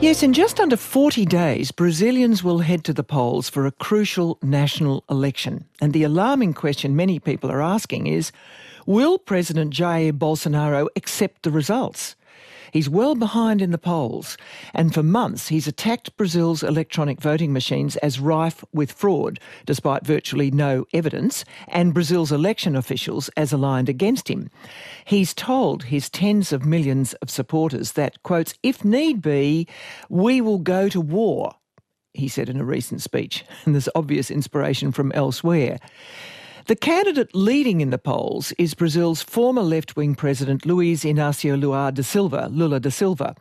Yes, in just under 40 days, Brazilians will head to the polls for a crucial national election. And the alarming question many people are asking is Will President Jair Bolsonaro accept the results? He's well behind in the polls, and for months he's attacked Brazil's electronic voting machines as rife with fraud, despite virtually no evidence, and Brazil's election officials as aligned against him. He's told his tens of millions of supporters that, quotes, if need be, we will go to war he said in a recent speech, and there's obvious inspiration from elsewhere. The candidate leading in the polls is Brazil's former left-wing president Luiz Inácio Lula da Silva, Lula da Silva.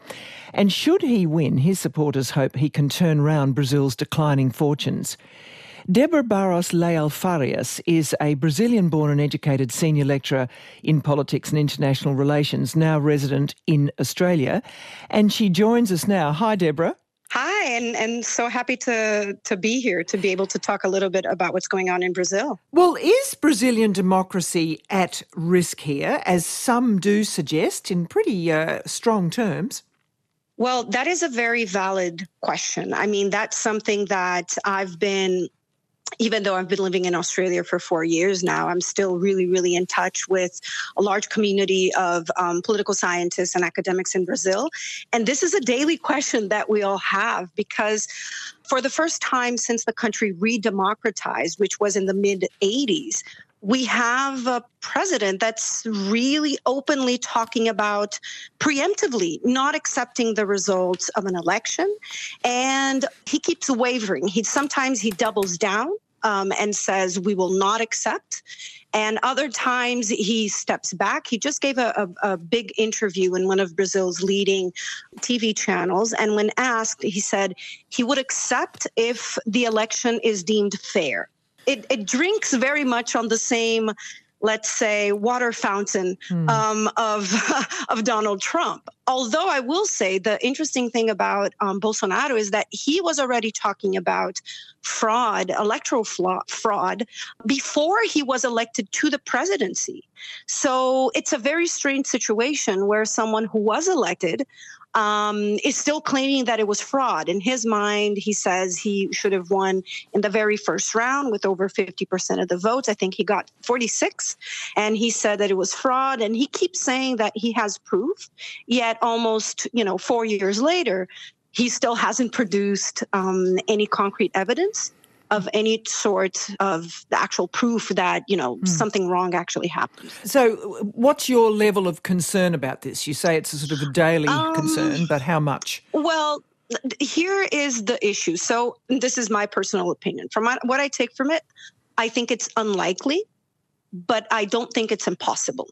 And should he win, his supporters hope he can turn round Brazil's declining fortunes. Deborah Barros Leal Farias is a Brazilian born and educated senior lecturer in politics and international relations, now resident in Australia. And she joins us now. Hi, Deborah. And, and so happy to, to be here to be able to talk a little bit about what's going on in Brazil. Well, is Brazilian democracy at risk here, as some do suggest in pretty uh, strong terms? Well, that is a very valid question. I mean, that's something that I've been even though I've been living in Australia for four years now, I'm still really, really in touch with a large community of um, political scientists and academics in Brazil. And this is a daily question that we all have because for the first time since the country re-democratized, which was in the mid 80s, we have a president that's really openly talking about preemptively not accepting the results of an election and he keeps wavering he sometimes he doubles down um, and says we will not accept and other times he steps back. He just gave a, a, a, big interview in one of Brazil's leading TV channels. And when asked, he said he would accept if the election is deemed fair it, it drinks very much on the same let's say water fountain mm. um, of of Donald Trump. Although I will say the interesting thing about um, Bolsonaro is that he was already talking about fraud, electoral fraud, before he was elected to the presidency. So it's a very strange situation where someone who was elected um, is still claiming that it was fraud. In his mind, he says he should have won in the very first round with over 50% of the votes. I think he got 46. And he said that it was fraud. And he keeps saying that he has proof. Yet almost, you know, four years later, he still hasn't produced um, any concrete evidence of any sort of actual proof that you know mm. something wrong actually happened. So, what's your level of concern about this? You say it's a sort of a daily um, concern, but how much? Well, here is the issue. So, this is my personal opinion. From what I take from it, I think it's unlikely, but I don't think it's impossible.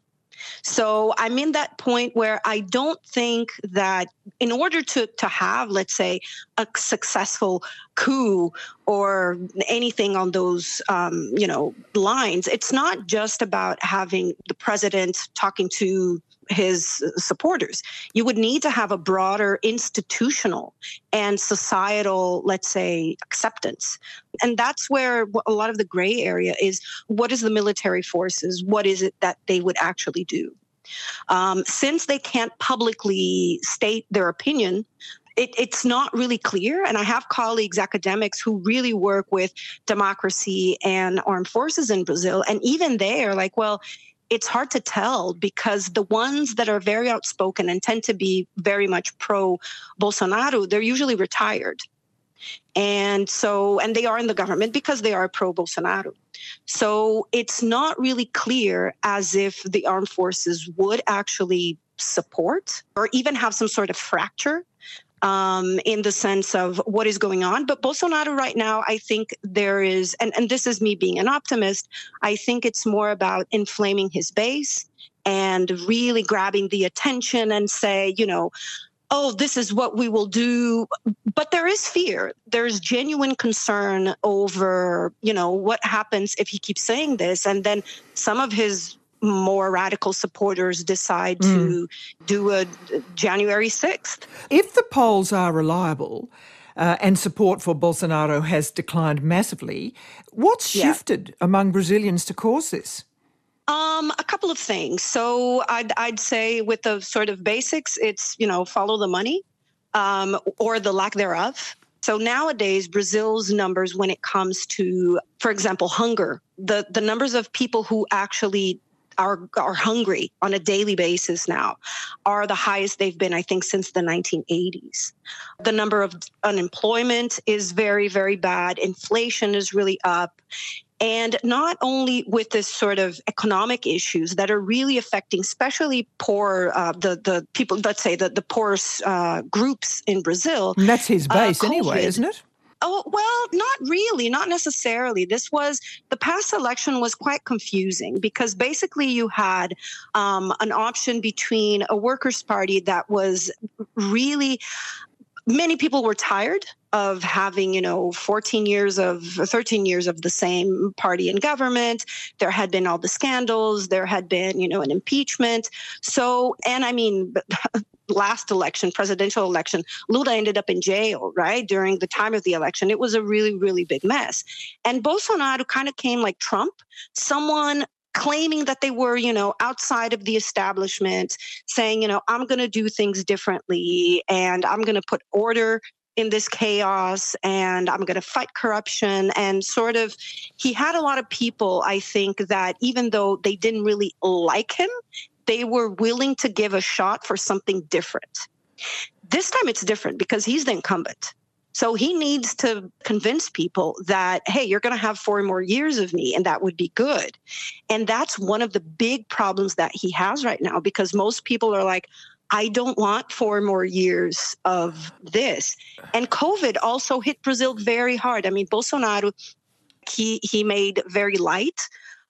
So I'm in that point where I don't think that in order to to have, let's say, a successful coup or anything on those um, you know lines, it's not just about having the president talking to his supporters. You would need to have a broader institutional and societal, let's say, acceptance. And that's where a lot of the gray area is what is the military forces? What is it that they would actually do? Um, since they can't publicly state their opinion, it, it's not really clear. And I have colleagues, academics, who really work with democracy and armed forces in Brazil. And even they are like, well, it's hard to tell because the ones that are very outspoken and tend to be very much pro Bolsonaro, they're usually retired. And so, and they are in the government because they are pro Bolsonaro. So it's not really clear as if the armed forces would actually support or even have some sort of fracture um, in the sense of what is going on. But Bolsonaro right now, I think there is, and, and this is me being an optimist, I think it's more about inflaming his base and really grabbing the attention and say, you know, oh, this is what we will do. But there is fear. There's genuine concern over, you know, what happens if he keeps saying this. And then some of his more radical supporters decide mm. to do a January 6th. If the polls are reliable, uh, and support for Bolsonaro has declined massively. What's shifted yeah. among Brazilians to cause this? Um, a couple of things. So I'd, I'd say with the sort of basics, it's, you know, follow the money. um, or the lack thereof. So nowadays, Brazil's numbers, when it comes to, for example, hunger, the, the numbers of people who actually are are hungry on a daily basis now are the highest they've been I think since the 1980s. The number of unemployment is very very bad. Inflation is really up. And not only with this sort of economic issues that are really affecting, especially poor, uh, the the people, let's say the the poorest uh, groups in Brazil. And that's his uh, base uh, anyway, isn't it? Oh, well, not really, not necessarily. This was the past election was quite confusing because basically you had um, an option between a workers' party that was really many people were tired of having you know 14 years of 13 years of the same party in government. There had been all the scandals. There had been you know an impeachment. So and i mean last election presidential election lula ended up in jail right during the time of the election it was a really really big mess and bolsonaro kind of came like trump someone claiming that they were, you know, outside of the establishment, saying, you know, I'm going to do things differently and I'm going to put order in this chaos and I'm going to fight corruption. And sort of, he had a lot of people, I think, that even though they didn't really like him, they were willing to give a shot for something different. This time it's different because he's the incumbent. So he needs to convince people that, hey, you're going to have four more years of me, and that would be good. And that's one of the big problems that he has right now because most people are like, I don't want four more years of this. And COVID also hit Brazil very hard. I mean, Bolsonaro, he he made very light,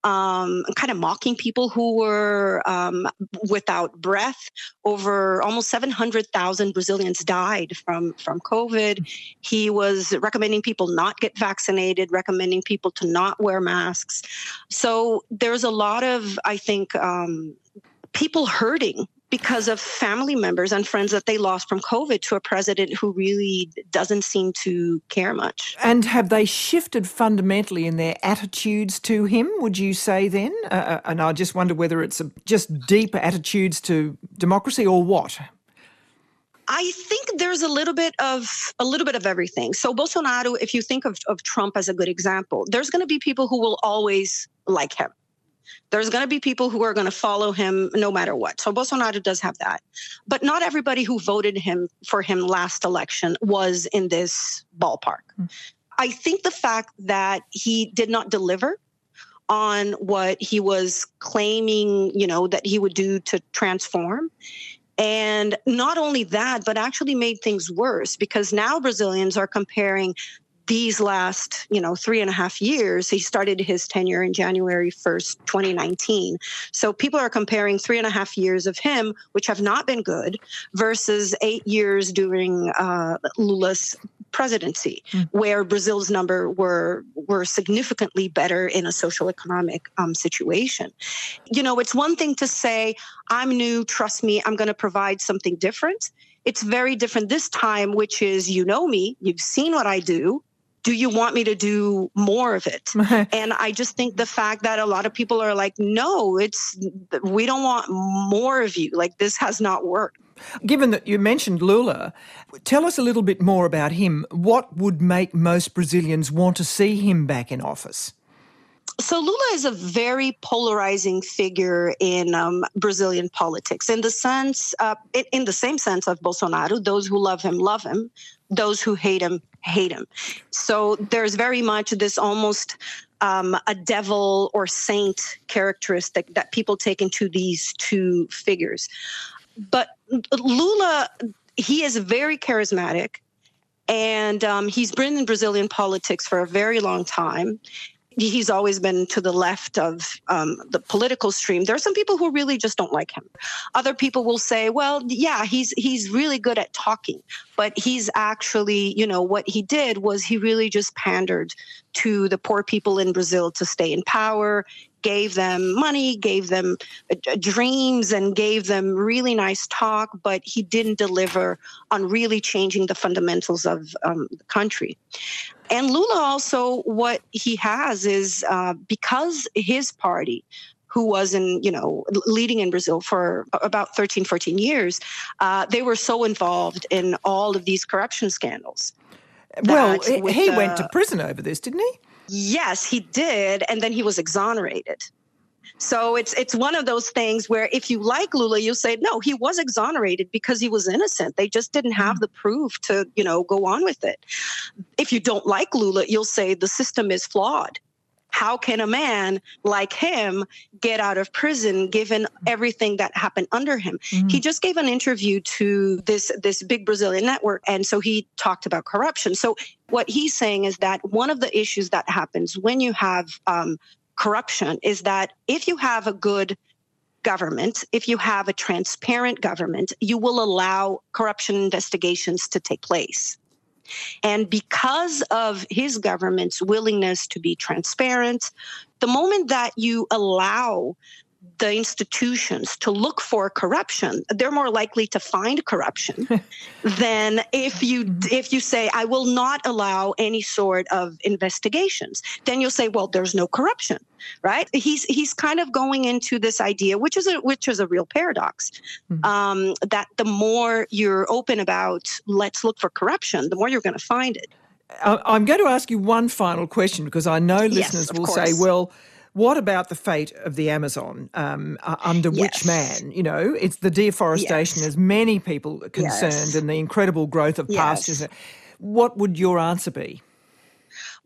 um, kind of mocking people who were um, without breath. Over almost 700,000 Brazilians died from from COVID. He was recommending people not get vaccinated, recommending people to not wear masks. So there's a lot of, I think. Um, people hurting because of family members and friends that they lost from COVID to a president who really doesn't seem to care much. And have they shifted fundamentally in their attitudes to him, would you say then? Uh, uh and I just wonder whether it's just deep attitudes to democracy or what? I think there's a little bit of a little bit of everything. So Bolsonaro, if you think of, of Trump as a good example, there's going to be people who will always like him there's going to be people who are going to follow him no matter what. So Bolsonaro does have that. But not everybody who voted him for him last election was in this ballpark. Mm. I think the fact that he did not deliver on what he was claiming, you know, that he would do to transform and not only that, but actually made things worse because now Brazilians are comparing these last, you know, three and a half years, he started his tenure in January 1st, 2019. So people are comparing three and a half years of him, which have not been good, versus eight years during uh, Lula's presidency, mm. where Brazil's number were were significantly better in a social economic um, situation. You know, it's one thing to say, "I'm new, trust me, I'm going to provide something different." It's very different this time, which is, you know me, you've seen what I do do you want me to do more of it? and I just think the fact that a lot of people are like, no, it's, we don't want more of you. Like, this has not worked. Given that you mentioned Lula, tell us a little bit more about him. What would make most Brazilians want to see him back in office? So Lula is a very polarizing figure in um, Brazilian politics, in the sense, uh, in the same sense of Bolsonaro. Those who love him love him; those who hate him hate him. So there's very much this almost um, a devil or saint characteristic that people take into these two figures. But Lula, he is very charismatic. And um, he's been in Brazilian politics for a very long time he's always been to the left of um, the political stream. There are some people who really just don't like him. Other people will say, "Well, yeah, he's he's really good at talking, but he's actually, you know, what he did was he really just pandered to the poor people in Brazil to stay in power gave them money, gave them uh, dreams, and gave them really nice talk, but he didn't deliver on really changing the fundamentals of um, the country. And Lula also, what he has is uh, because his party, who was in, you know, leading in Brazil for about 13, 14 years, uh, they were so involved in all of these corruption scandals. Well, he the, went to prison over this, didn't he? Yes, he did, and then he was exonerated. So it's it's one of those things where if you like Lula, you say no, he was exonerated because he was innocent. They just didn't have mm. the proof to you know go on with it. If you don't like Lula, you'll say the system is flawed. How can a man like him get out of prison given everything that happened under him? Mm-hmm. He just gave an interview to this this big Brazilian network and so he talked about corruption. So what he's saying is that one of the issues that happens when you have um, corruption is that if you have a good government, if you have a transparent government, you will allow corruption investigations to take place. And because of his government's willingness to be transparent, the moment that you allow the institutions to look for corruption they're more likely to find corruption than if you mm-hmm. if you say i will not allow any sort of investigations then you'll say well there's no corruption right he's he's kind of going into this idea which is a which is a real paradox mm-hmm. um, that the more you're open about let's look for corruption the more you're going to find it i'm going to ask you one final question because i know listeners yes, will course. say well what about the fate of the Amazon um, uh, under yes. which man? You know, it's the deforestation, yes. as many people are concerned, yes. and the incredible growth of pastures. What would your answer be?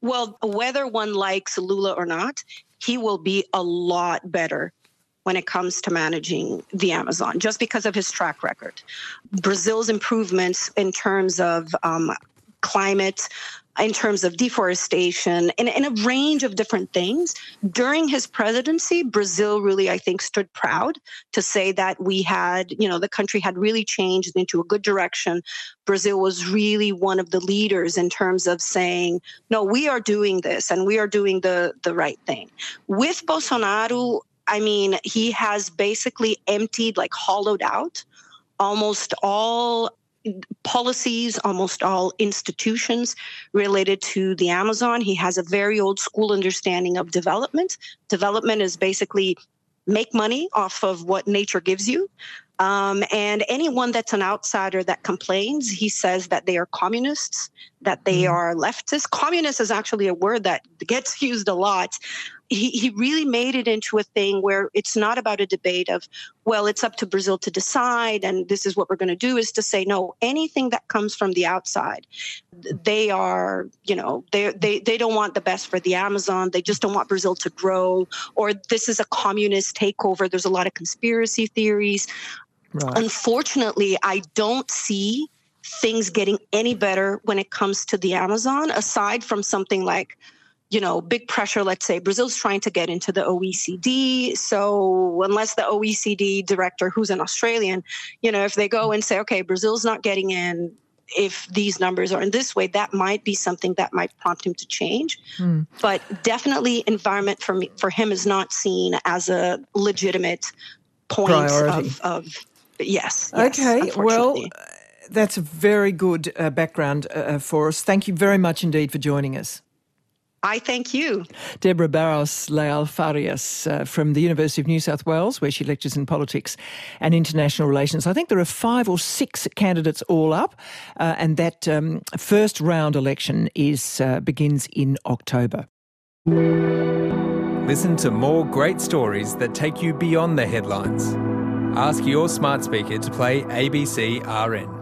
Well, whether one likes Lula or not, he will be a lot better when it comes to managing the Amazon, just because of his track record. Brazil's improvements in terms of um, climate, in terms of deforestation and, and, a range of different things. During his presidency, Brazil really, I think, stood proud to say that we had, you know, the country had really changed into a good direction. Brazil was really one of the leaders in terms of saying, no, we are doing this and we are doing the, the right thing. With Bolsonaro, I mean, he has basically emptied, like hollowed out almost all policies, almost all institutions related to the Amazon. He has a very old school understanding of development. Development is basically make money off of what nature gives you. Um, and anyone that's an outsider that complains, he says that they are communists, that they mm-hmm. are leftists. Communist is actually a word that gets used a lot he, he really made it into a thing where it's not about a debate of, well, it's up to Brazil to decide and this is what we're going to do, is to say, no, anything that comes from the outside, they are, you know, they, they, they don't want the best for the Amazon. They just don't want Brazil to grow, or this is a communist takeover. There's a lot of conspiracy theories. Right. Unfortunately, I don't see things getting any better when it comes to the Amazon, aside from something like, you know, big pressure. Let's say Brazil's trying to get into the OECD. So unless the OECD director, who's an Australian, you know, if they go and say, okay, Brazil's not getting in, if these numbers are in this way, that might be something that might prompt him to change. Mm. But definitely, environment for me, for him is not seen as a legitimate point of, of, yes. Okay. Yes, well. That's a very good uh, background uh, for us. Thank you very much indeed for joining us. I thank you. Deborah Barros Leal Farias uh, from the University of New South Wales, where she lectures in politics and international relations. I think there are five or six candidates all up, uh, and that um, first round election is uh, begins in October. Listen to more great stories that take you beyond the headlines. Ask your smart speaker to play ABC RN.